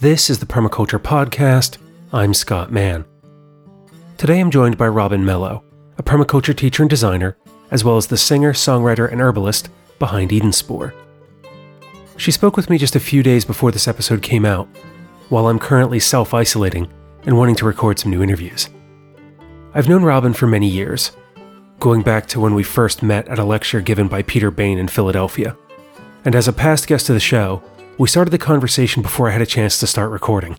This is the Permaculture Podcast. I'm Scott Mann. Today I'm joined by Robyn Mello, a permaculture teacher and designer, as well as the singer, songwriter, and herbalist behind Edenspore. She spoke with me just a few days before this episode came out, while I'm currently self isolating and wanting to record some new interviews. I've known Robyn for many years, going back to when we first met at a lecture given by Peter Bane in Philadelphia. And as a past guest of the show, we started the conversation before I had a chance to start recording.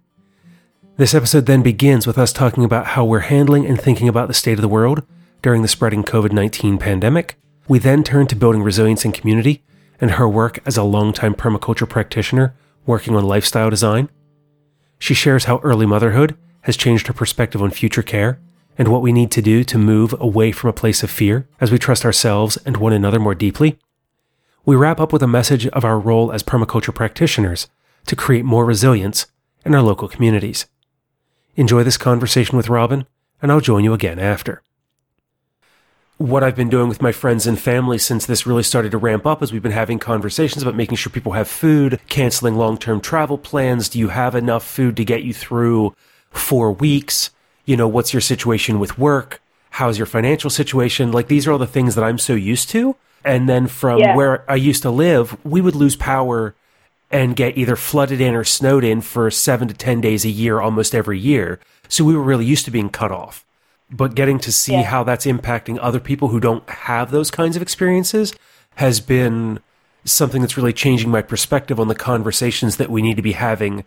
This episode then begins with us talking about how we're handling and thinking about the state of the world during the spreading COVID 19 pandemic. We then turn to building resilience in community and her work as a longtime permaculture practitioner working on lifestyle design. She shares how early motherhood has changed her perspective on future care and what we need to do to move away from a place of fear as we trust ourselves and one another more deeply. We wrap up with a message of our role as permaculture practitioners to create more resilience in our local communities. Enjoy this conversation with Robyn, and I'll join you again after. What I've been doing with my friends and family since this really started to ramp up is we've been having conversations about making sure people have food, canceling long term travel plans. Do you have enough food to get you through four weeks? You know, what's your situation with work? How's your financial situation? Like, these are all the things that I'm so used to and then from yeah. where I used to live, we would lose power and get either flooded in or snowed in for seven to 10 days a year almost every year. So we were really used to being cut off. But getting to see yeah. how that's impacting other people who don't have those kinds of experiences has been something that's really changing my perspective on the conversations that we need to be having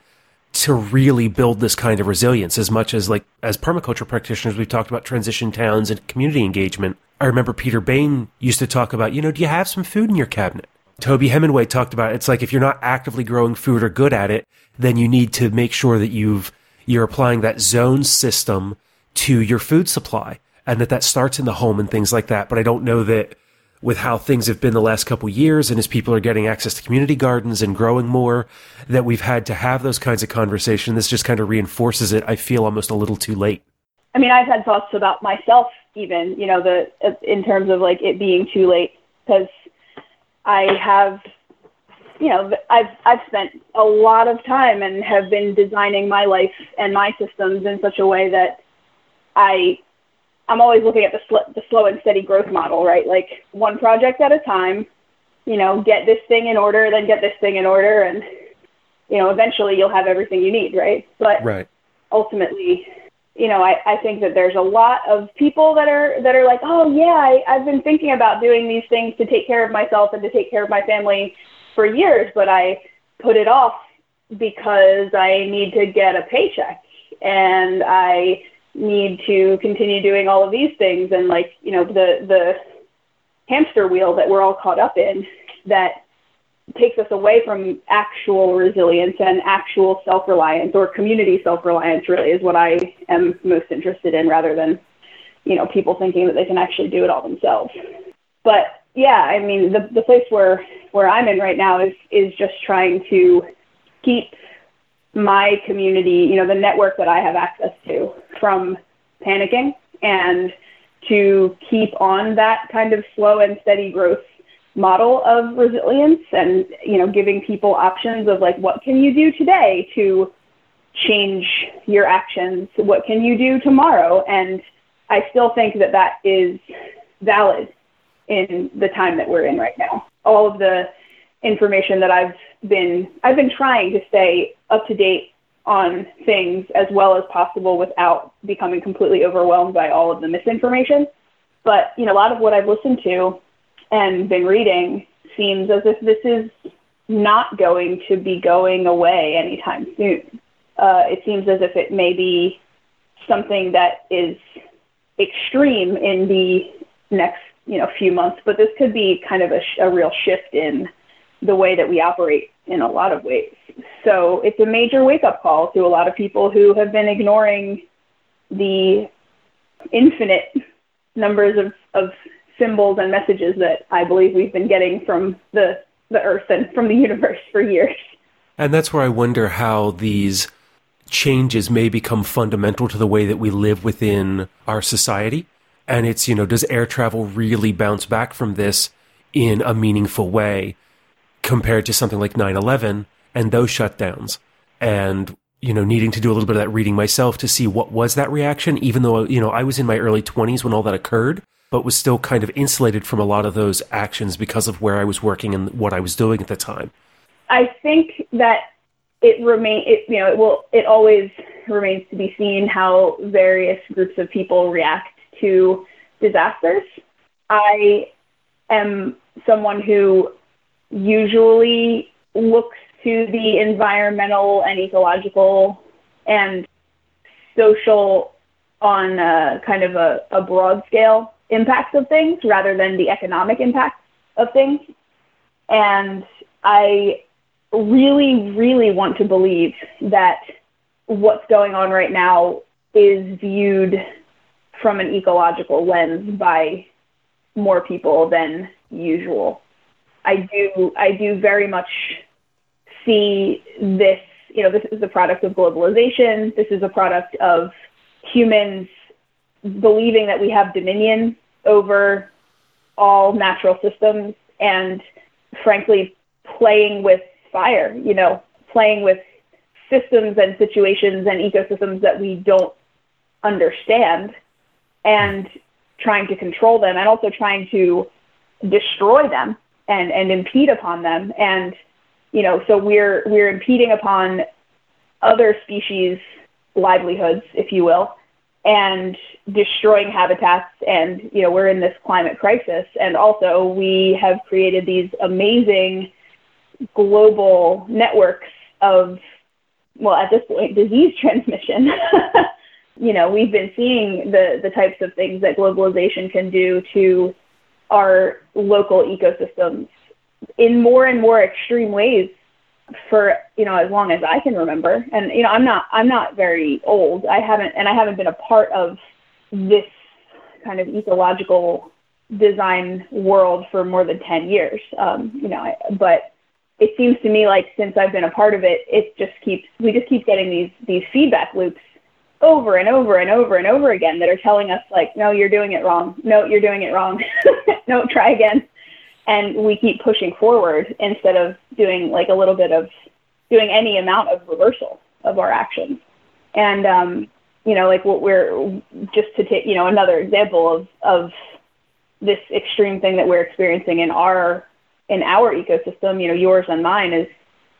to really build this kind of resilience as much as like as permaculture practitioners we've talked about transition towns and community engagement i remember peter bane used to talk about you know do you have some food in your cabinet? Toby hemenway talked about it. it's like if you're not actively growing food or good at it then you need to make sure that you've you're applying that zone system to your food supply and that that starts in the home and things like that. But i don't know that with how things have been the last couple years and as people are getting access to community gardens and growing more that we've had to have those kinds of conversations. This just kind of reinforces it. I feel almost a little too late. I mean i've had thoughts about myself even you know the in terms of like it being too late because i have you know i've i've spent a lot of time and have been designing my life and my systems in such a way that i I'm always looking at the, sl- the slow and steady growth model, right? Like one project at a time, you know, get this thing in order, then get this thing in order, and you know, eventually you'll have everything you need, right? But right. ultimately, you know, I, I think that there's a lot of people that are that are like, oh yeah, I, I've been thinking about doing these things to take care of myself and to take care of my family for years, but I put it off because I need to get a paycheck and I need to continue doing all of these things. And like you know the the hamster wheel that we're all caught up in that takes us away from actual resilience and actual self-reliance or community self-reliance really is what I am most interested in rather than you know people thinking that they can actually do it all themselves. But yeah I mean the the place where where I'm in right now is is just trying to keep my community, you know, the network that I have access to from panicking and to keep on that kind of slow and steady growth model of resilience and you know giving people options of like what can you do today to change your actions? What can you do tomorrow? And i still think that that is valid in the time that we're in right now. All of the information that I've been I've been trying to stay up to date on things as well as possible without becoming completely overwhelmed by all of the misinformation. But you know, a lot of what I've listened to and been reading seems as if this is not going to be going away anytime soon. Uh, it seems as if it may be something that is extreme in the next you know few months, but this could be kind of a, sh- a real shift in the way that we operate in a lot of ways. So it's a major wake up call to a lot of people who have been ignoring the infinite numbers of, of symbols and messages that I believe we've been getting from the, the earth and from the universe for years. And that's where I wonder how these changes may become fundamental to the way that we live within our society. And it's, you know, does air travel really bounce back from this in a meaningful way? compared to something like 9 11 and those shutdowns. And you know, needing to do a little bit of that reading myself to see what was that reaction, even though, you know, I was in my early 20s when all that occurred, but was still kind of insulated from a lot of those actions because of where I was working and what I was doing at the time. I think that it remain it you know it will it always remains to be seen how various groups of people react to disasters. I am someone who usually looks to the environmental and ecological and social on a, kind of a, a broad scale impacts of things rather than the economic impacts of things. And I really, really want to believe that what's going on right now is viewed from an ecological lens by more people than usual. I do I do very much see this, you know, this is a product of globalization. This is a product of humans believing that we have dominion over all natural systems and frankly playing with fire, you know, playing with systems and situations and ecosystems that we don't understand and trying to control them and also trying to destroy them and, and impede upon them. And, you know, so we're, we're impeding upon other species' livelihoods, if you will, and destroying habitats. And, you know, we're in this climate crisis. And also we have created these amazing global networks of, well, at this point, disease transmission. you know, we've been seeing the, the types of things that globalization can do to our local ecosystems in more and more extreme ways for you know as long as I can remember. And you know, I'm not I'm not very old. I haven't and I haven't been a part of this kind of ecological design world for more than 10 years. Um, you know, I, but it seems to me like since I've been a part of it, it just keeps we just keep getting these these feedback loops over and over and over and over again that are telling us like, no, you're doing it wrong. No, you're doing it wrong. no, try again. And we keep pushing forward instead of doing like a little bit of doing any amount of reversal of our actions. And um, you know, like what we're just to take, you know, another example of of this extreme thing that we're experiencing in our in our ecosystem, you know, yours and mine is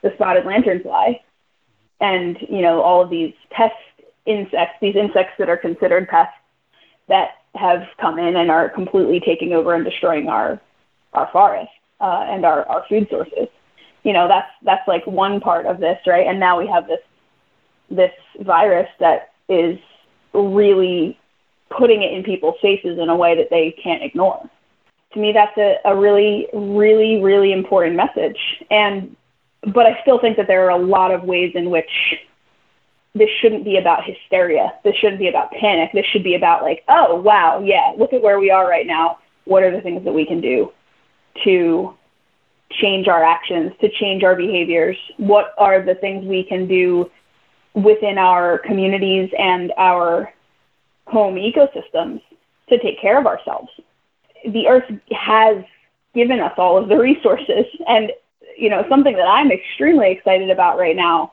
the spotted lanternfly. And, you know, all of these pest insects, these insects that are considered pests that have come in and are completely taking over and destroying our, our forests uh, and our, our food sources. You know, that's, that's like one part of this, right? And now we have this, this virus that is really putting it in people's faces in a way that they can't ignore to me, that's a, a really, really, really important message. And, but I still think that there are a lot of ways in which this shouldn't be about hysteria. This shouldn't be about panic. This should be about like, oh, wow, yeah, look at where we are right now. What are the things that we can do to change our actions, to change our behaviors? What are the things we can do within our communities and our home ecosystems to take care of ourselves? the earth has given us all of the resources and you know something that i'm extremely excited about right now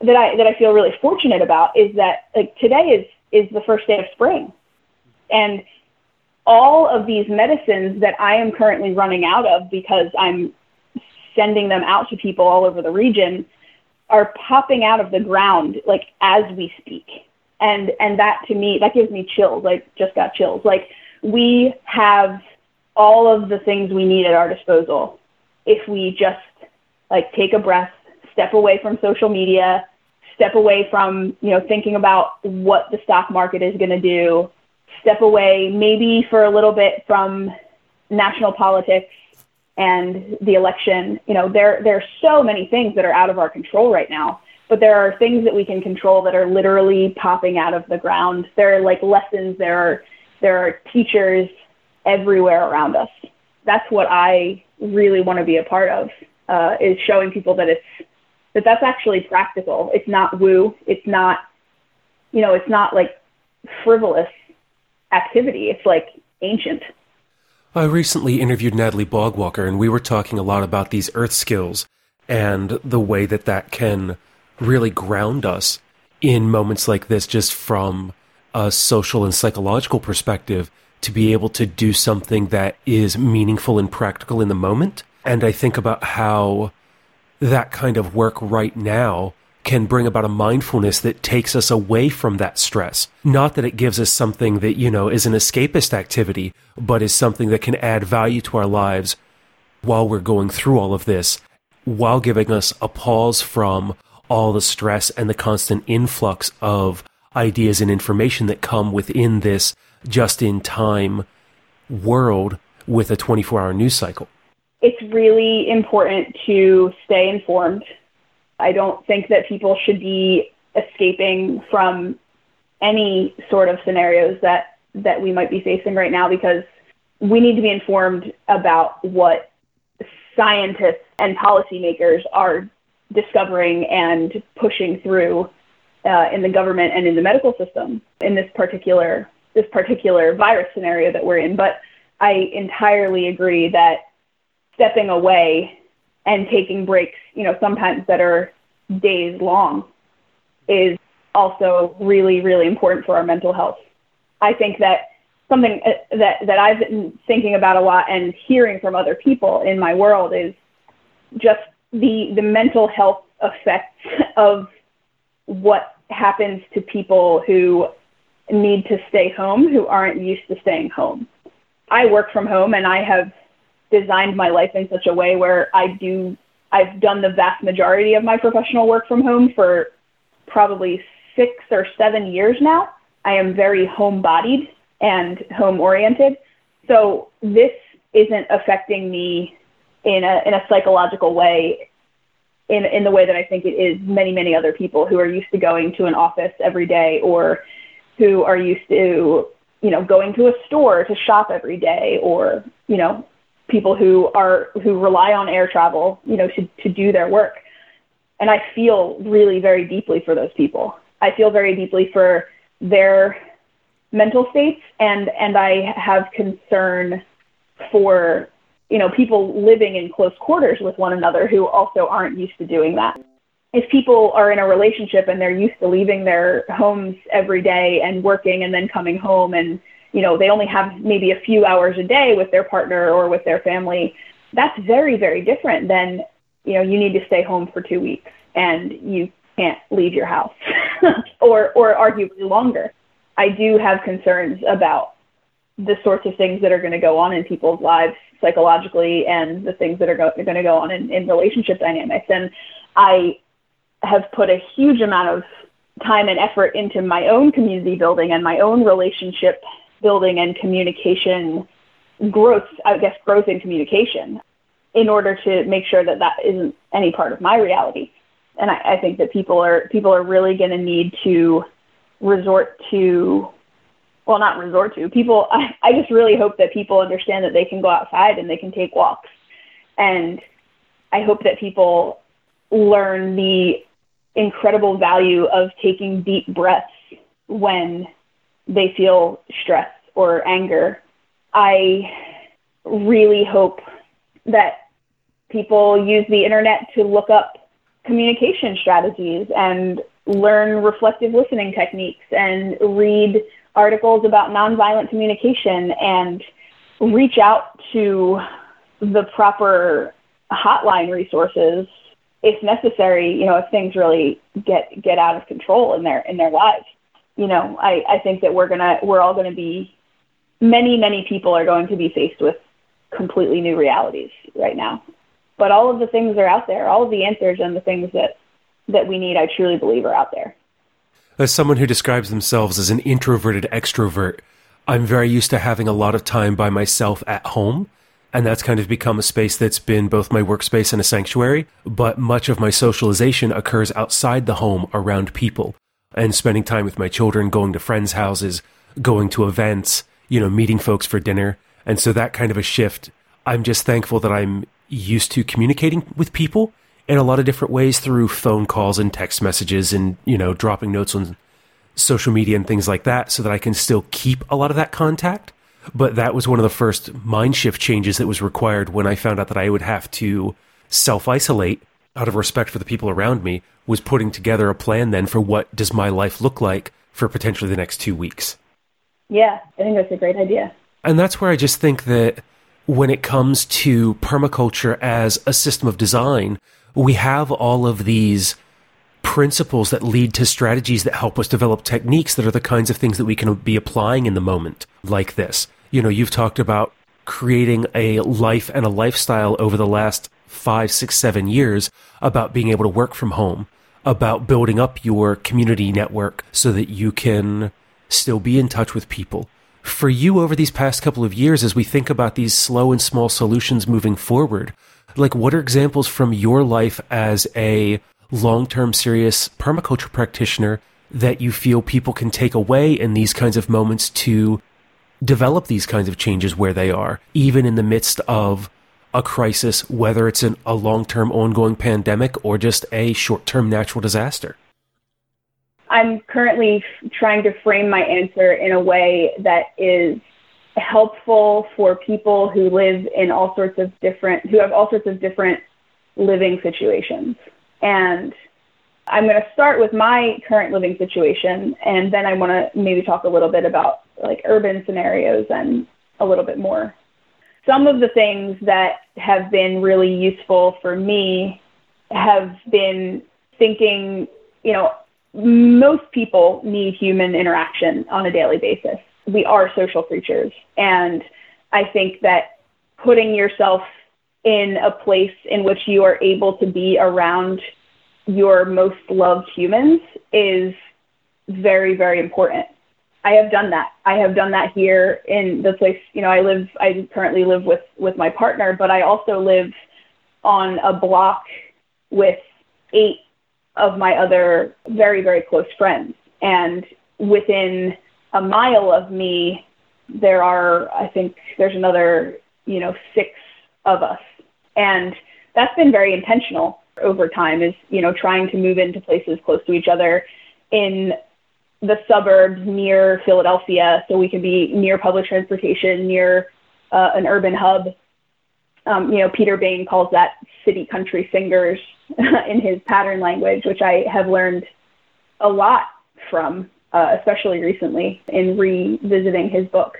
that i that i feel really fortunate about is that like today is is the first day of spring and all of these medicines that i am currently running out of because i'm sending them out to people all over the region are popping out of the ground like as we speak. And and that to me that gives me chills like just got chills. Like we have all of the things we need at our disposal if we just like take a breath, step away from social media, step away from, you know, thinking about what the stock market is going to do, step away maybe for a little bit from national politics and the election. You know, there there are so many things that are out of our control right now, but there are things that we can control that are literally popping out of the ground. There are like lessons, there are there are teachers everywhere around us. That's what I really want to be a part of, uh, is showing people that it's, that that's actually practical. It's not woo. It's not, you know, it's not like frivolous activity. It's like ancient. I recently interviewed Natalie Bogwalker, and we were talking a lot about these earth skills and the way that that can really ground us in moments like this, just from a social and psychological perspective, to be able to do something that is meaningful and practical in the moment. And I think about how that kind of work right now can bring about a mindfulness that takes us away from that stress. Not that it gives us something that, you know, is an escapist activity, but is something that can add value to our lives while we're going through all of this, while giving us a pause from all the stress and the constant influx of ideas and information that come within this just in time world with a 24 hour news cycle. It's really important to stay informed. I don't think that people should be escaping from any sort of scenarios that that we might be facing right now because we need to be informed about what scientists and policymakers are discovering and pushing through uh, in the government and in the medical system in this particular this particular virus scenario that we're in. But I entirely agree that stepping away and taking breaks, you know, sometimes that are days long, is also really, really important for our mental health. I think that something uh, that that I've been thinking about a lot and hearing from other people in my world is just the the mental health effects of what happens to people who need to stay home who aren't used to staying home. I work from home and I have designed my life in such a way where I do I've done the vast majority of my professional work from home for probably 6 or 7 years now. I am very home-bodied and home-oriented. So this isn't affecting me in a in a psychological way in in the way that I think it is many many other people who are used to going to an office every day or who are used to, you know, going to a store to shop every day or, you know, people who are who rely on air travel, you know, to, to do their work. And I feel really very deeply for those people. I feel very deeply for their mental states and and I have concern for you know people living in close quarters with one another who also aren't used to doing that if people are in a relationship and they're used to leaving their homes every day and working and then coming home and you know they only have maybe a few hours a day with their partner or with their family that's very very different than you know you need to stay home for 2 weeks and you can't leave your house or or arguably longer. I do have concerns about the sorts of things that are going to go on in people's lives psychologically and the things that are, go- are going to go on in, in relationship dynamics. And i have put a huge amount of time and effort into my own community building and my own relationship building and communication growth, I guess, growth in communication in order to make sure that that isn't any part of my reality. And I, I think that people are people are really going to need to resort to, well, not resort to people. I, I just really hope that people understand that they can go outside and they can take walks, and I hope that people learn the incredible value of taking deep breaths when they feel stress or anger. I really hope that people use the internet to look up communication strategies and learn reflective listening techniques and read articles about nonviolent communication and reach out to the proper hotline resources if necessary, you know, if things really get get out of control in their in their lives, you know, I, I think that we're gonna we're all gonna be many many people are going to be faced with completely new realities right now. But all of the things are out there. All of the answers and the things that that we need, I truly believe, are out there. As someone who describes themselves as an introverted extrovert, I'm very used to having a lot of time by myself at home and that's kind of become a space that's been both my workspace and a sanctuary. But much of my socialization occurs outside the home around people and spending time with my children, going to friends' houses, going to events, you know, meeting folks for dinner. And so that kind of a shift, I'm just thankful that I'm used to communicating with people in a lot of different ways through phone calls and text messages and, you know, dropping notes on social media and things like that so that I can still keep a lot of that contact but that was one of the first mind shift changes that was required when I found out that I would have to self isolate out of respect for the people around me, was putting together a plan then for what does my life look like for potentially the next two weeks. Yeah, I think that's a great idea. And that's where I just think that when it comes to permaculture as a system of design, we have all of these principles that lead to strategies that help us develop techniques that are the kinds of things that we can be applying in the moment, like this. You know, you've talked about creating a life and a lifestyle over the last five, six, seven years about being able to work from home, about building up your community network so that you can still be in touch with people. For you over these past couple of years, as we think about these slow and small solutions moving forward, like what are examples from your life as a long term serious permaculture practitioner that you feel people can take away in these kinds of moments to develop these kinds of changes where they are, even in the midst of a crisis, whether it's an, a long term ongoing pandemic or just a short term natural disaster? I'm currently trying to frame my answer in a way that is helpful for people who live in all sorts of different, who have all sorts of different living situations. And I'm going to start with my current living situation, and then I want to maybe talk a little bit about like urban scenarios and a little bit more. Some of the things that have been really useful for me have been thinking, you know, most people need human interaction on a daily basis. We are social creatures. And I think that putting yourself in a place in which you are able to be around your most loved humans is very, very important. I have done that. I have done that here in the place, you know, I live, I currently live with, with my partner, but I also live on a block with eight of my other very, very close friends. And within a mile of me, there are, I think there's another, you know, six of us. And that's been very intentional over time is, you know, trying to move into places close to each other in the suburbs near Philadelphia so we can be near public transportation, near uh, an urban hub. Um, you know, Peter Bane calls that city country singers in his pattern language, which I have learned a lot from, uh, especially recently in revisiting his book.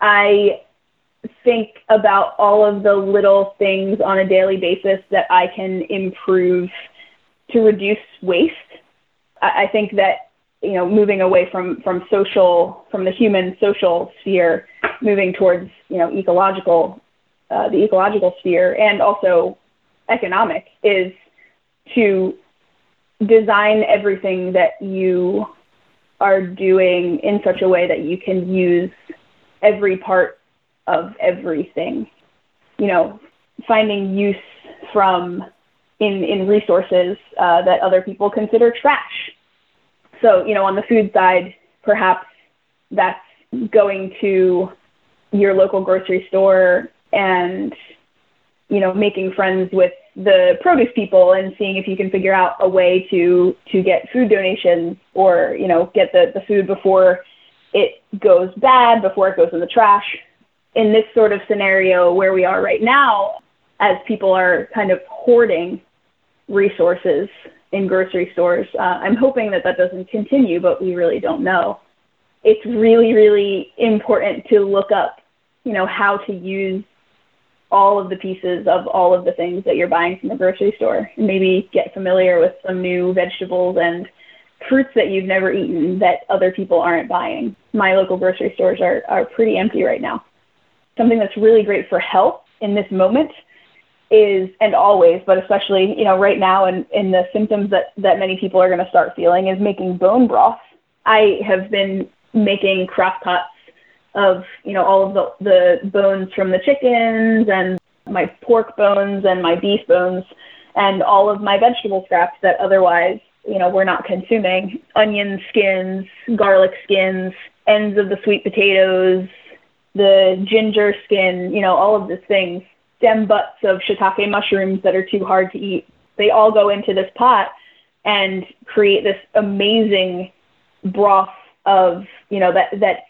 I think about all of the little things on a daily basis that I can improve to reduce waste. I, I think that you know moving away from from social from the human social sphere, moving towards you know ecological uh, the ecological sphere and also economic is to design everything that you are doing in such a way that you can use every part of everything. You know, finding use from in in resources uh, that other people consider trash. So, you know, on the food side, perhaps that's going to your local grocery store and you know making friends with the produce people and seeing if you can figure out a way to to get food donations or you know get the, the food before it goes bad before it goes in the trash. In this sort of scenario where we are right now, as people are kind of hoarding resources in grocery stores, uh, I'm hoping that that doesn't continue, but we really don't know. It's really, really important to look up, you know, how to use all of the pieces of all of the things that you're buying from the grocery store and maybe get familiar with some new vegetables and fruits that you've never eaten that other people aren't buying. My local grocery stores are, are pretty empty right now something that's really great for health in this moment is and always but especially you know right now and in, in the symptoms that that many people are going to start feeling is making bone broth. I have been making crock pots of you know all of the the bones from the chickens and my pork bones and my beef bones and all of my vegetable scraps that otherwise you know we're not consuming. Onion skins garlic skins ends of the sweet potatoes the ginger skin, you know, all of these things, stem butts of shiitake mushrooms that are too hard to eat. They all go into this pot and create this amazing broth of, you know, that that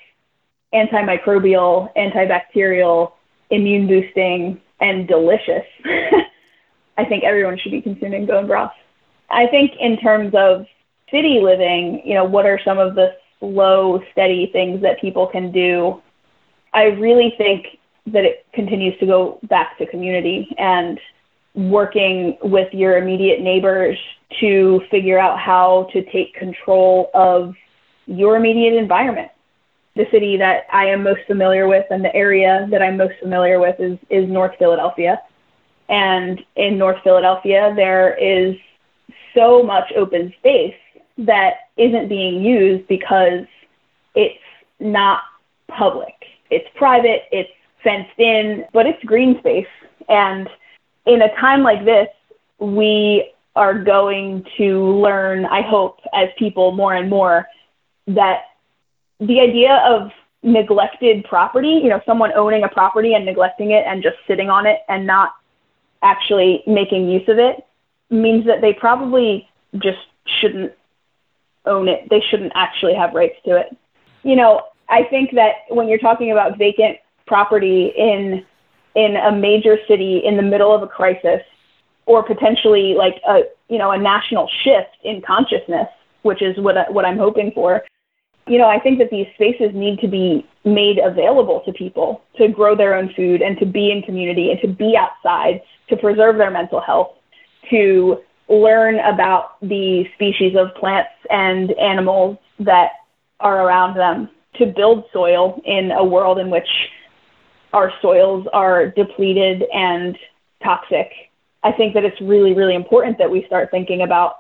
antimicrobial, antibacterial, immune boosting, and delicious. I think everyone should be consuming bone broth. I think in terms of city living, you know, what are some of the slow, steady things that people can do? I really think that it continues to go back to community and working with your immediate neighbors to figure out how to take control of your immediate environment. The city that I am most familiar with and the area that I'm most familiar with is, is North Philadelphia. And in North Philadelphia, there is so much open space that isn't being used because it's not public. It's private, it's fenced in, but it's green space. And in a time like this, we are going to learn, I hope, as people more and more, that the idea of neglected property, you know, someone owning a property and neglecting it and just sitting on it and not actually making use of it means that they probably just shouldn't own it. They shouldn't actually have rights to it. You know, I think that when you're talking about vacant property in in a major city in the middle of a crisis or potentially like a you know a national shift in consciousness which is what I, what I'm hoping for. You know I think that these spaces need to be made available to people to grow their own food and to be in community and to be outside to preserve their mental health to learn about the species of plants and animals that are around them to build soil in a world in which our soils are depleted and toxic. I think that it's really, really important that we start thinking about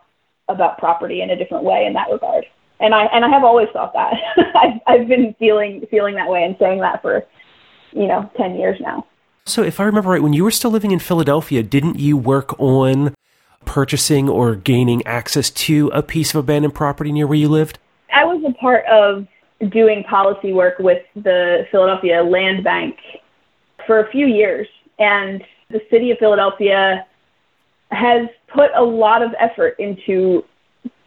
about property in a different way in that regard. And I and I have always thought that. I've I've been feeling feeling that way and saying that for, you know, ten years now. So if I remember right, when you were still living in Philadelphia, didn't you work on purchasing or gaining access to a piece of abandoned property near where you lived? I was a part of doing policy work with the Philadelphia Land Bank for a few years. And the city of Philadelphia has put a lot of effort into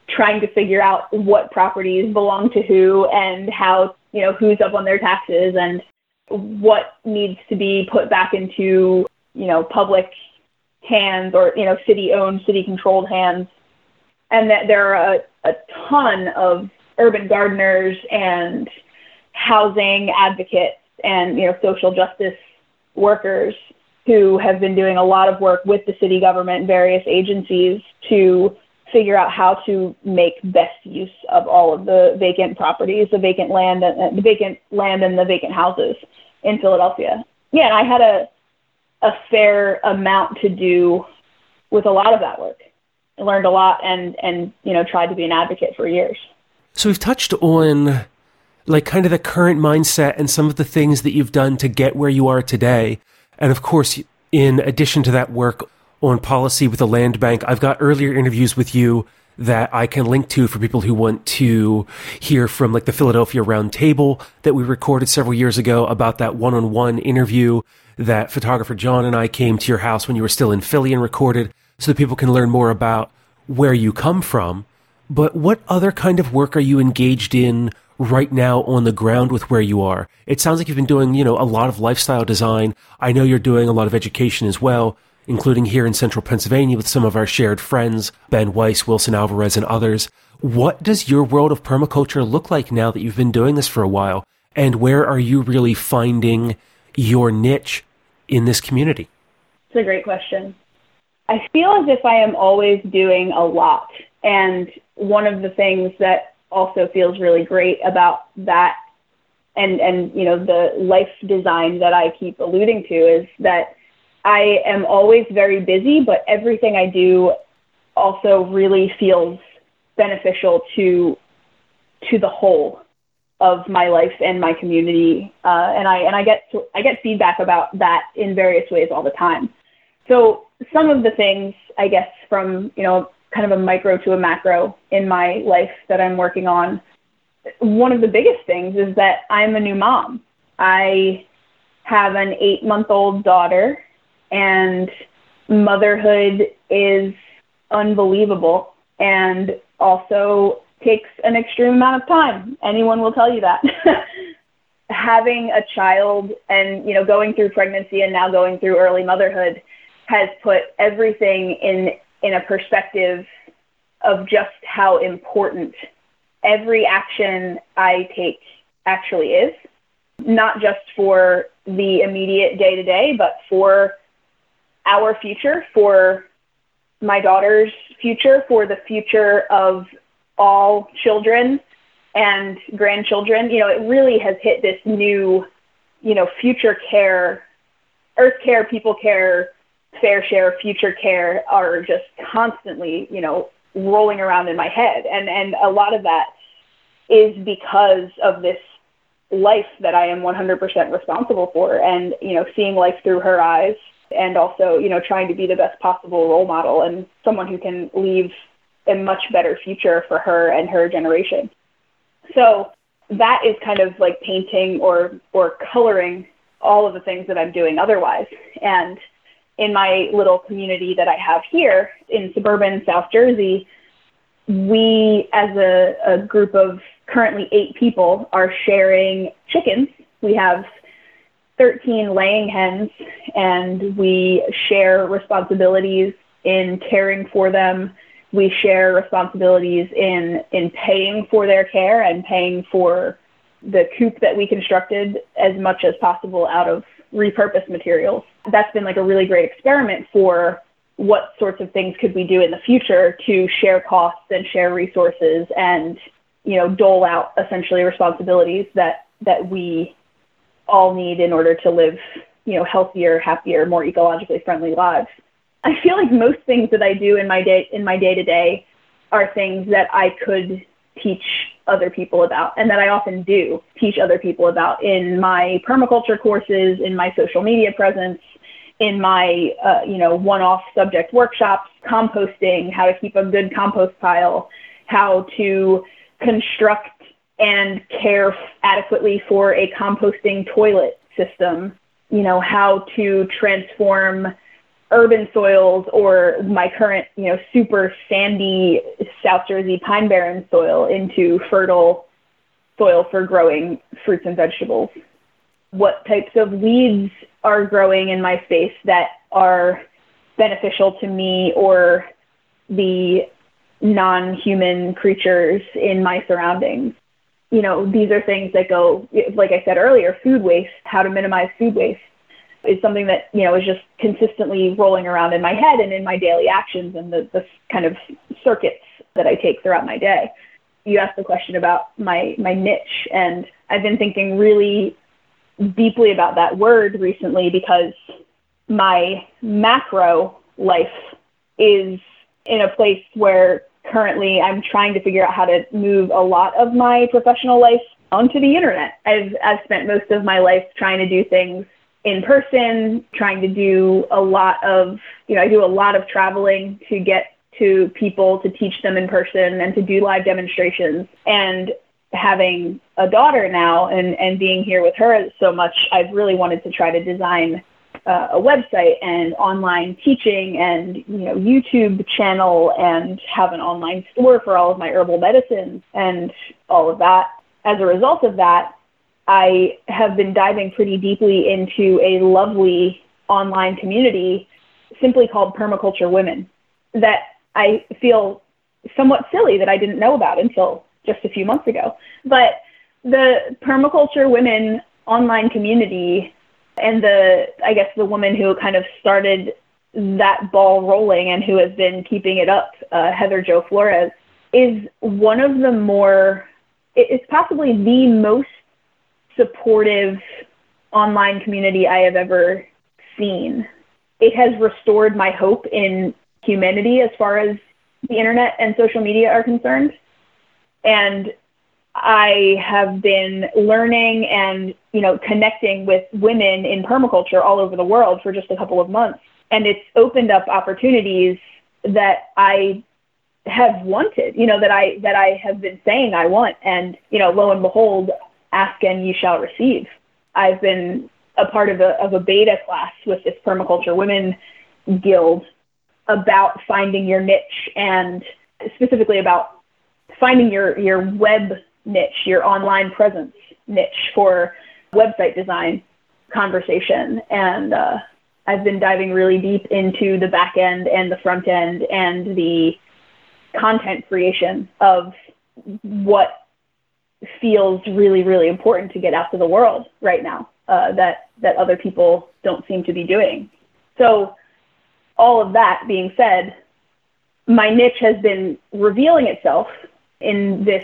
trying to figure out what properties belong to who and how, you know, who's up on their taxes and what needs to be put back into, you know, public hands or, you know, city owned, city controlled hands. And that there are a, a ton of urban gardeners and housing advocates and, you know, social justice workers who have been doing a lot of work with the city government and various agencies to figure out how to make best use of all of the vacant properties, the vacant land, and the vacant land and the vacant houses in Philadelphia. Yeah, and I had a a fair amount to do with a lot of that work. I learned a lot and and you know tried to be an advocate for years. So we've touched on like kind of the current mindset and some of the things that you've done to get where you are today. And of course, in addition to that work on policy with the land bank, I've got earlier interviews with you that I can link to for people who want to hear from like the Philadelphia Roundtable that we recorded several years ago about that one on one interview that photographer John and I came to your house when you were still in Philly and recorded so that people can learn more about where you come from. But what other kind of work are you engaged in right now on the ground with where you are? It sounds like you've been doing, you know, a lot of lifestyle design. I know you're doing a lot of education as well, including here in central Pennsylvania with some of our shared friends, Ben Weiss, Wilson Alvarez, and others. What does your world of permaculture look like now that you've been doing this for a while? And where are you really finding your niche in this community? It's a great question. I feel as if I am always doing a lot. And one of the things that also feels really great about that and and you know the life design that I keep alluding to is that I am always very busy, but everything I do also really feels beneficial to to the whole of my life and my community, uh, and I and I get to, I get feedback about that in various ways all the time. So some of the things I guess from you know kind of a micro to a macro in my life that I'm working on. One of the biggest things is that I'm a new mom. I have an eight month old daughter, and motherhood is unbelievable and also takes an extreme amount of time. Anyone will tell you that. Having a child and you know going through pregnancy and now going through early motherhood has put everything in in a perspective of just how important every action I take actually is, not just for the immediate day to day, but for our future, for my daughter's future, for the future of all children and grandchildren. You know, it really has hit this new, you know, future care, earth care, people care, fair share, future care are just constantly, you know, rolling around in my head. And and a lot of that is because of this life that I am 100% responsible for and, you know, seeing life through her eyes and also, you know, trying to be the best possible role model and someone who can leave a much better future for her and her generation. So that is kind of like painting or or coloring all of the things that I'm doing otherwise. And in my little community that I have here in suburban South Jersey, we as a, a group of currently eight people are sharing chickens. We have 13 laying hens and we share responsibilities in caring for them. We share responsibilities in, in paying for their care and paying for the coop that we constructed as much as possible out of repurposed materials. That's been like a really great experiment for what sorts of things could we do in the future to share costs and share resources and you know dole out essentially responsibilities that that we all need in order to live you know healthier happier more ecologically friendly lives i feel like most things that i do in my day in my day to day are things that i could teach other people about and that I often do teach other people about in my permaculture courses, in my social media presence, in my uh, you know one-off subject workshops, composting, how to keep a good compost pile, how to construct and care adequately for a composting toilet system, you know, how to transform urban soils or my current, you know, super sandy South Jersey pine barren soil into fertile soil for growing fruits and vegetables. What types of weeds are growing in my space that are beneficial to me or the non-human creatures in my surroundings. You know, these are things that go, like I said earlier, food waste, how to minimize food waste is something that you know is just consistently rolling around in my head and in my daily actions and the, the kind of circuits that I take throughout my day. You asked the question about my my niche, and I've been thinking really deeply about that word recently because my macro life is in a place where currently I'm trying to figure out how to move a lot of my professional life onto the internet. I've I've spent most of my life trying to do things in person, trying to do a lot of, you know, I do a lot of traveling to get to people to teach them in person and to do live demonstrations. And having a daughter now and, and being here with her so much, I've really wanted to try to design uh, a website and online teaching and you know YouTube channel and have an online store for all of my herbal medicines and all of that. As a result of that, I have been diving pretty deeply into a lovely online community simply called Permaculture Women that I feel somewhat silly that I didn't know about until just a few months ago. But the Permaculture Women online community and the, I guess, the woman who kind of started that ball rolling and who has been keeping it up, uh, Heather Jo Flores, is one of the more, it's possibly the most supportive online community I have ever seen. It has restored my hope in humanity as far as the internet and social media are concerned. And I have been learning and, you know, connecting with women in permaculture all over the world for just a couple of months. And it's opened up opportunities that I have wanted, you know, that I that I have been saying I want. And, you know, lo and behold, ask and you shall receive. I've been a part of a, of a beta class with this permaculture women guild about finding your niche and specifically about finding your, your web niche, your online presence niche for website design conversation. And uh, I've been diving really deep into the back end and the front end and the content creation of what feels really, really important to get out to the world right now uh, that that other people don't seem to be doing. So, all of that being said, my niche has been revealing itself in this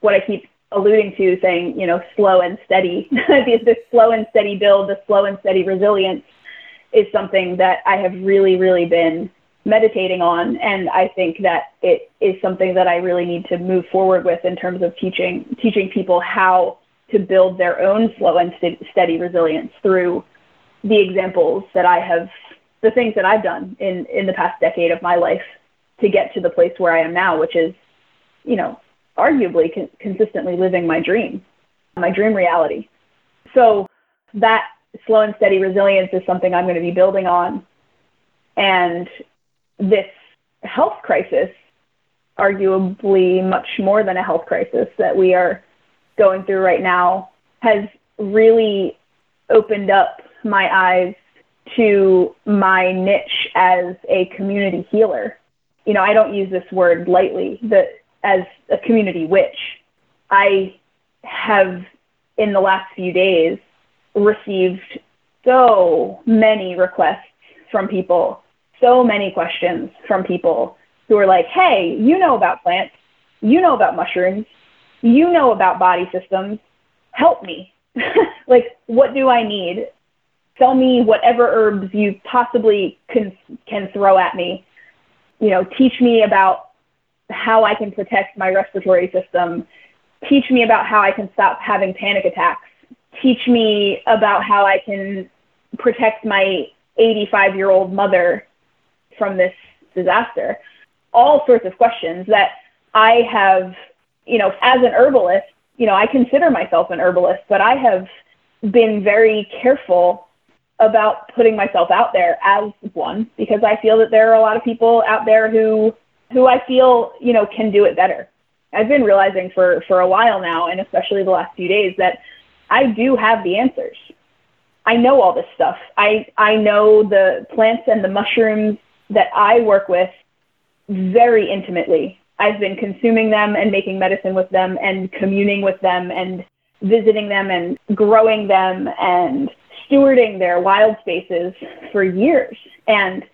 what I keep alluding to, saying you know slow and steady. this slow and steady build, the slow and steady resilience is something that I have really, really been meditating on. And I think that it is something that I really need to move forward with in terms of teaching, teaching people how to build their own slow and st- steady resilience through the examples that I have, the things that I've done in, in the past decade of my life to get to the place where I am now, which is, you know, arguably con- consistently living my dream, my dream reality. So that slow and steady resilience is something I'm going to be building on. And this health crisis, arguably much more than a health crisis that we are going through right now, has really opened up my eyes to my niche as a community healer. You know, I don't use this word lightly, but as a community witch. I have, in the last few days, received so many requests from people so many questions from people who are like, hey, you know about plants, you know about mushrooms, you know about body systems, help me. like, what do I need? Tell me whatever herbs you possibly can, can throw at me. You know, teach me about how I can protect my respiratory system. Teach me about how I can stop having panic attacks. Teach me about how I can protect my 85 year old mother from this disaster? All sorts of questions that I have, you know, as an herbalist, you know, I consider myself an herbalist, but I have been very careful about putting myself out there as one because I feel that there are a lot of people out there who who I feel, you know, can do it better. I've been realizing for for a while now and especially the last few days that I do have the answers. I know all this stuff. I I know the plants and the mushrooms that I work with very intimately. I've been consuming them and making medicine with them and communing with them and visiting them and growing them and stewarding their wild spaces for years. And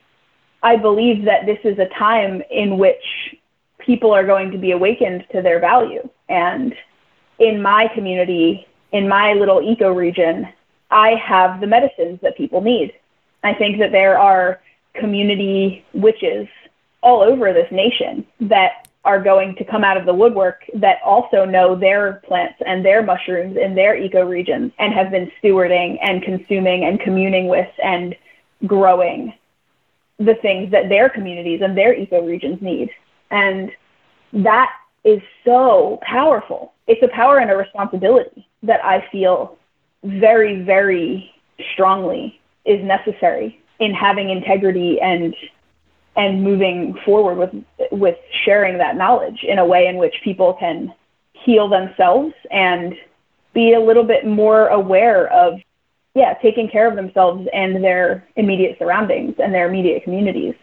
I believe that this is a time in which people are going to be awakened to their value. And in my community, in my little eco region, I have the medicines that people need. I think that there are community witches all over this nation that are going to come out of the woodwork that also know their plants and their mushrooms in their ecoregions and have been stewarding and consuming and communing with and growing the things that their communities and their ecoregions need. And that is so powerful. It's a power and a responsibility that I feel very, very strongly is necessary in having integrity and and moving forward with with sharing that knowledge in a way in which people can heal themselves and be a little bit more aware of yeah taking care of themselves and their immediate surroundings and their immediate communities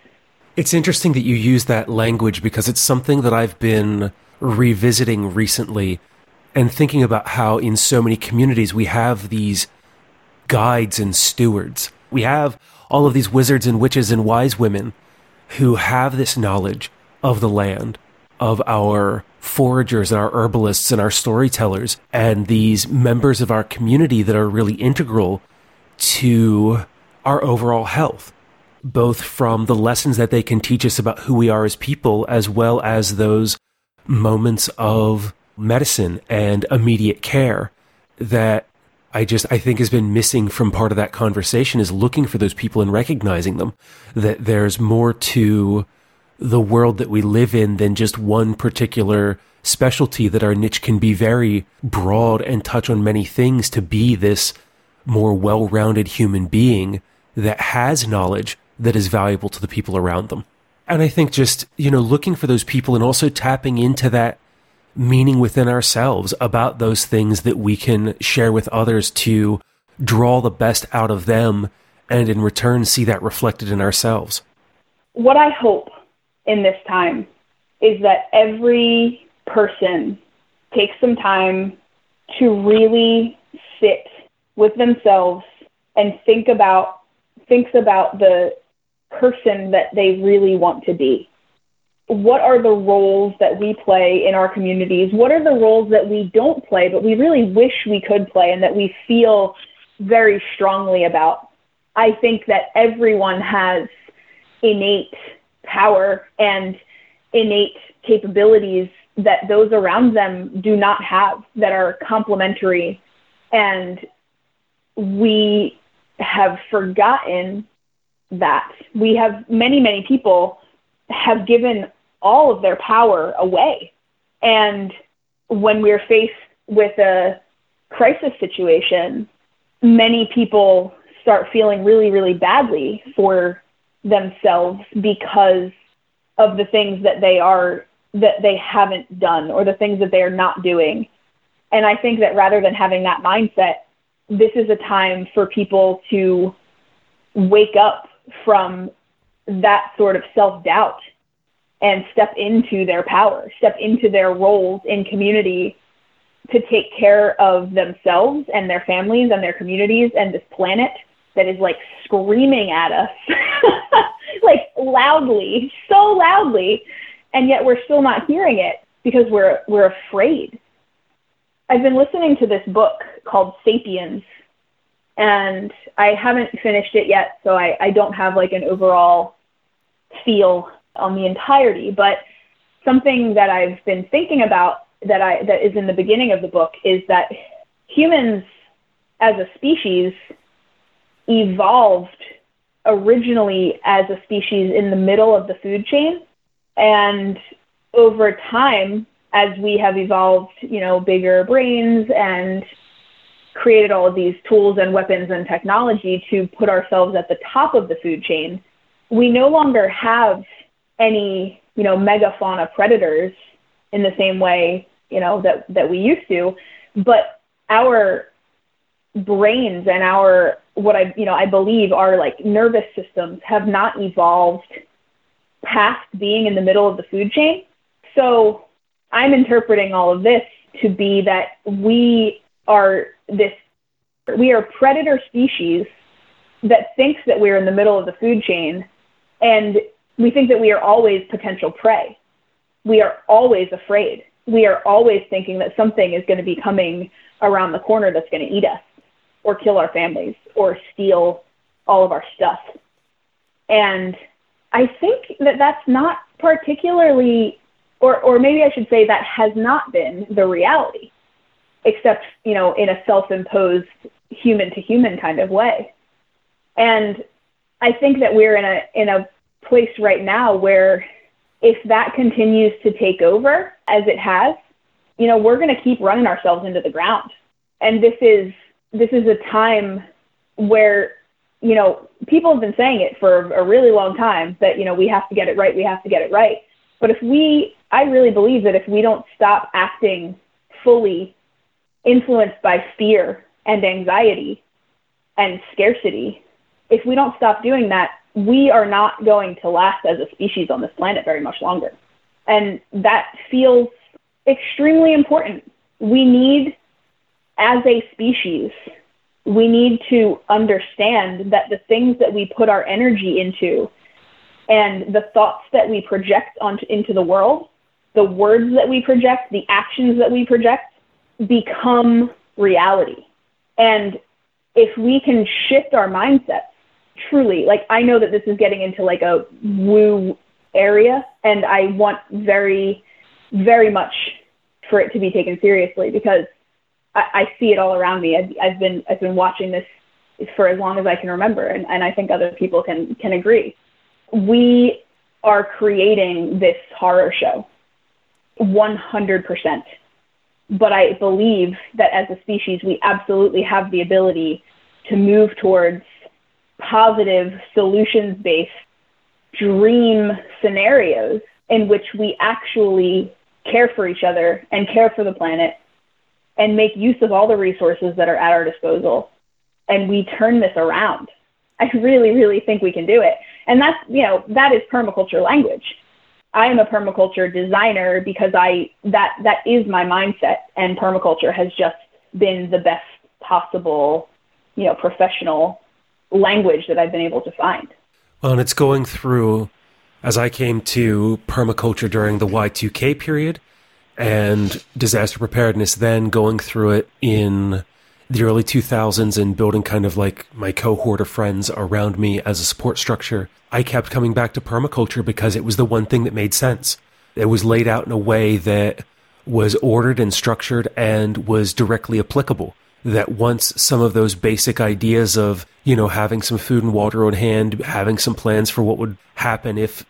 it's interesting that you use that language because it's something that I've been revisiting recently and thinking about how in so many communities we have these guides and stewards. We have all of these wizards and witches and wise women who have this knowledge of the land, of our foragers and our herbalists and our storytellers, and these members of our community that are really integral to our overall health, both from the lessons that they can teach us about who we are as people, as well as those moments of medicine and immediate care that I just I think has been missing from part of that conversation is looking for those people and recognizing them that there's more to the world that we live in than just one particular specialty that our niche can be very broad and touch on many things to be this more well-rounded human being that has knowledge that is valuable to the people around them. And I think just, you know, looking for those people and also tapping into that meaning within ourselves about those things that we can share with others to draw the best out of them and in return see that reflected in ourselves? What I hope in this time is that every person takes some time to really sit with themselves and think about thinks about the person that they really want to be. What are the roles that we play in our communities? What are the roles that we don't play, but we really wish we could play and that we feel very strongly about? I think that everyone has innate power and innate capabilities that those around them do not have that are complementary. And we have forgotten that. We have many, many people have given all of their power away. And when we're faced with a crisis situation, many people start feeling really, really badly for themselves because of the things that they are that they haven't done or the things that they are not doing. And I think that rather than having that mindset, this is a time for people to wake up from that sort of self doubt and step into their power, step into their roles in community to take care of themselves and their families and their communities and this planet that is like screaming at us. Like loudly so loudly and yet we're still not hearing it because we're we're afraid. I've been listening to this book called sapiens and i haven't finished it yet so i, I don't have like an overall feel on the entirety. But something that i've been thinking about that i that is in the beginning of the book is that humans as a species evolved originally as a species in the middle of the food chain. And over time as we have evolved you know bigger brains and created all of these tools and weapons and technology to put ourselves at the top of the food chain we no longer have any you know megafauna predators in the same way you know that that we used to but our brains and our what I you know I believe our like nervous systems have not evolved past being in the middle of the food chain. So I'm interpreting all of this to be that we are this we are predator species that thinks that we're in the middle of the food chain and we think that we are always potential prey. We are always afraid. We are always thinking that something is going to be coming around the corner that's going to eat us or kill our families or steal all of our stuff. And I think that that's not particularly, or, or maybe I should say that has not been the reality, except, you know, in a self imposed human to human kind of way. And I think that we're in a, in a place right now where if that continues to take over as it has, you know, we're going to keep running ourselves into the ground. And this is this is a time where you know people have been saying it for a really long time that you know we have to get it right we have to get it right but if we i really believe that if we don't stop acting fully influenced by fear and anxiety and scarcity. If we don't stop doing that we are not going to last as a species on this planet very much longer. And that feels extremely important. We need as a species, we need to understand that the things that we put our energy into and the thoughts that we project onto into the world, the words that we project, the actions that we project become reality. And if we can shift our mindset truly, like I know that this is getting into like a woo area and I want very, very much for it to be taken seriously because I, I see it all around me. I've, I've been I've been watching this for as long as I can remember, and, and I think other people can can agree. We are creating this horror show, 100%. But I believe that as a species, we absolutely have the ability to move towards positive, solutions based dream scenarios in which we actually care for each other and care for the planet and make use of all the resources that are at our disposal and we turn this around. I really, really think we can do it. And that's, you know, that is permaculture language. I am a permaculture designer because I that that is my mindset and permaculture has just been the best possible, you know, professional language that I've been able to find. Well, and it's going through as I came to permaculture during the Y2K period and disaster preparedness then going through it in the early 2000s and building kind of like my cohort of friends around me as a support structure, I kept coming back to permaculture because it was the one thing that made sense. It was laid out in a way that was ordered and structured and was directly applicable. That once some of those basic ideas of, you know, having some food and water on hand, having some plans for what would happen if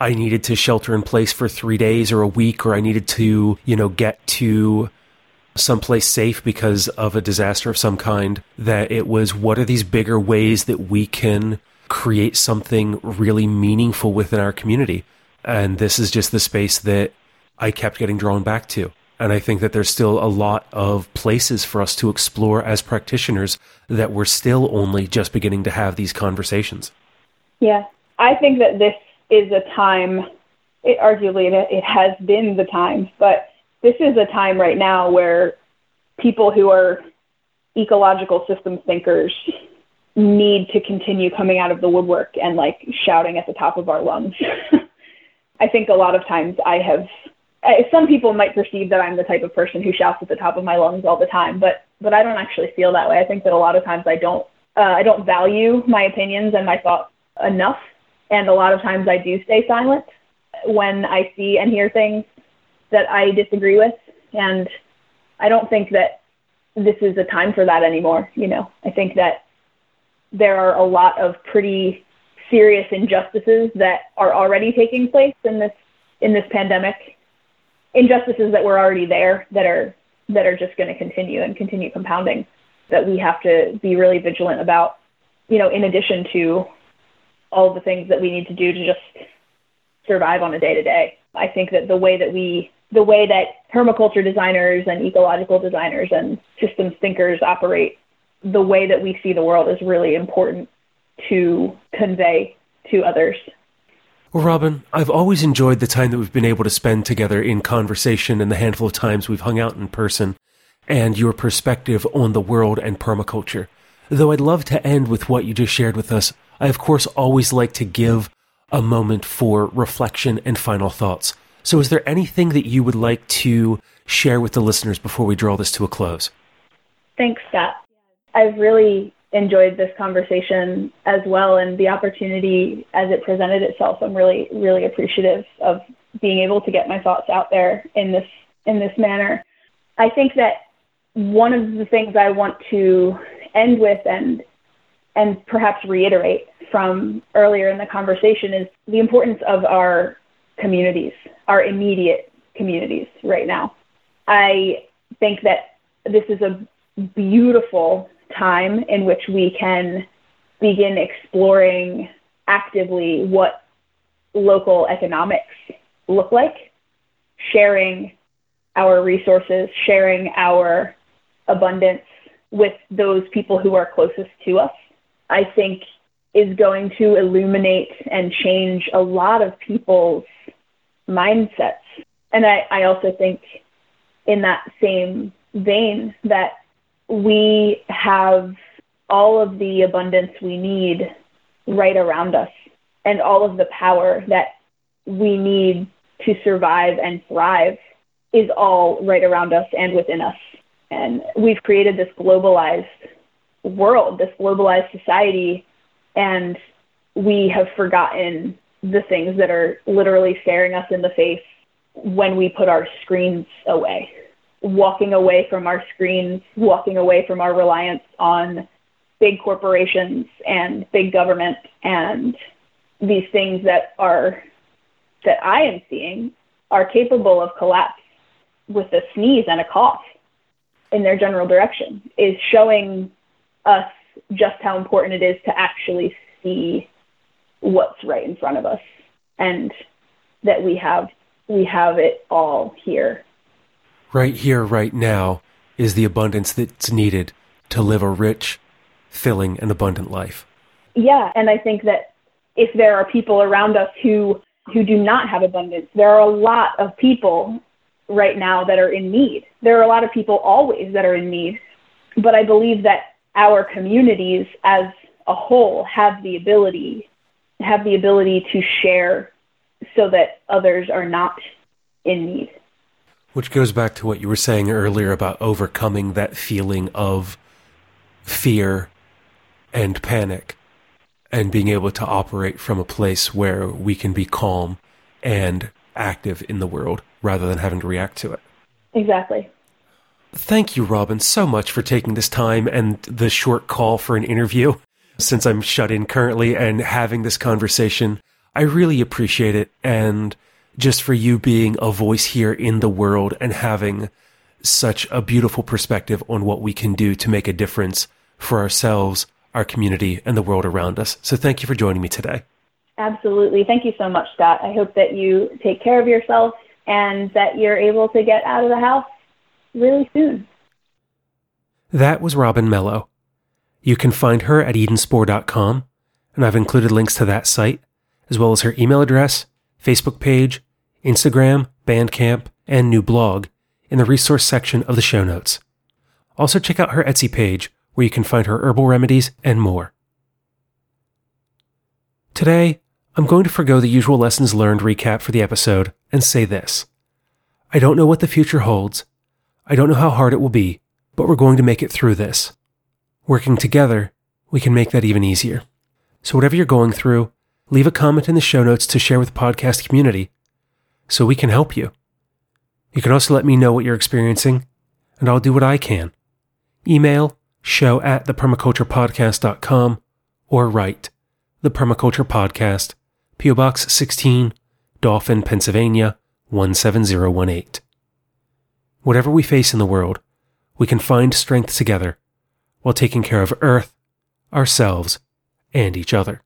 I needed to shelter in place for three days or a week, or I needed to, you know, get to someplace safe because of a disaster of some kind, that it was what are these bigger ways that we can create something really meaningful within our community? And this is just the space that I kept getting drawn back to. And I think that there's still a lot of places for us to explore as practitioners that we're still only just beginning to have these conversations. Yeah. I think that this is a time, it, arguably it, it has been the time, but this is a time right now where people who are ecological system thinkers need to continue coming out of the woodwork and like shouting at the top of our lungs. I think a lot of times I have some people might perceive that I'm the type of person who shouts at the top of my lungs all the time, but but I don't actually feel that way. I think that a lot of times I don't uh, I don't value my opinions and my thoughts enough, and a lot of times I do stay silent when I see and hear things that I disagree with. And I don't think that this is a time for that anymore. You know, I think that there are a lot of pretty serious injustices that are already taking place in this in this pandemic. Injustices that were already there that are that are just going to continue and continue compounding that we have to be really vigilant about. You know, in addition to all the things that we need to do to just survive on a day to day. I think that the way that we the way that permaculture designers and ecological designers and systems thinkers operate, the way that we see the world is really important to convey to others. Well, Robyn, I've always enjoyed the time that we've been able to spend together in conversation and the handful of times we've hung out in person and your perspective on the world and permaculture. Though I'd love to end with what you just shared with us, I of course always like to give a moment for reflection and final thoughts. So, is there anything that you would like to share with the listeners before we draw this to a close? Thanks, Scott. I've really enjoyed this conversation as well and the opportunity as it presented itself. I'm really, really appreciative of being able to get my thoughts out there in this in this manner. I think that one of the things I want to end with and and perhaps reiterate from earlier in the conversation is the importance of our communities, our immediate communities right now. I think that this is a beautiful time in which we can begin exploring actively what local economics look like, sharing our resources, sharing our abundance with those people who are closest to us. I think is going to illuminate and change a lot of people's mindsets. And I, I also think, in that same vein, that we have all of the abundance we need right around us and all of the power that we need to survive and thrive is all right around us and within us. And we've created this globalized world, this globalized society and we have forgotten the things that are literally staring us in the face when we put our screens away. Walking away from our screens, walking away from our reliance on big corporations and big government and these things that are that I am seeing are capable of collapse with a sneeze and a cough in their general direction is showing us just how important it is to actually see what's right in front of us and that we have we have it all here. Right here, right now, is the abundance that's needed to live a rich, filling, and abundant life. yeah, and I think that if there are people around us who who do not have abundance, there are a lot of people right now that are in need. There are a lot of people always that are in need. But I believe that our communities as a whole have the ability have the ability to share so that others are not in need. Which goes back to what you were saying earlier about overcoming that feeling of fear and panic and being able to operate from a place where we can be calm and active in the world rather than having to react to it. Exactly. Thank you, Robyn, so much for taking this time and the short call for an interview. Since I'm shut in currently and having this conversation, I really appreciate it. And just for you being a voice here in the world and having such a beautiful perspective on what we can do to make a difference for ourselves, our community, and the world around us. So thank you for joining me today. Absolutely. Thank you so much, Scott. I hope that you take care of yourself and that you're able to get out of the house really soon. That was Robyn Mello. You can find her at edenspore.com, and I've included links to that site, as well as her email address, Facebook page, Instagram, Bandcamp, and new blog in the resource section of the show notes. Also, check out her Etsy page, where you can find her herbal remedies and more. Today, I'm going to forego the usual lessons learned recap for the episode and say this I don't know what the future holds. I don't know how hard it will be, but we're going to make it through this. Working together, we can make that even easier. So, whatever you're going through, leave a comment in the show notes to share with the podcast community so we can help you. You can also let me know what you're experiencing, and I'll do what I can. Email show at thepermaculturepodcast.com or write The Permaculture Podcast, P.O. Box 16, Dauphin, Pennsylvania 17018. Whatever we face in the world, we can find strength together while taking care of Earth, ourselves, and each other.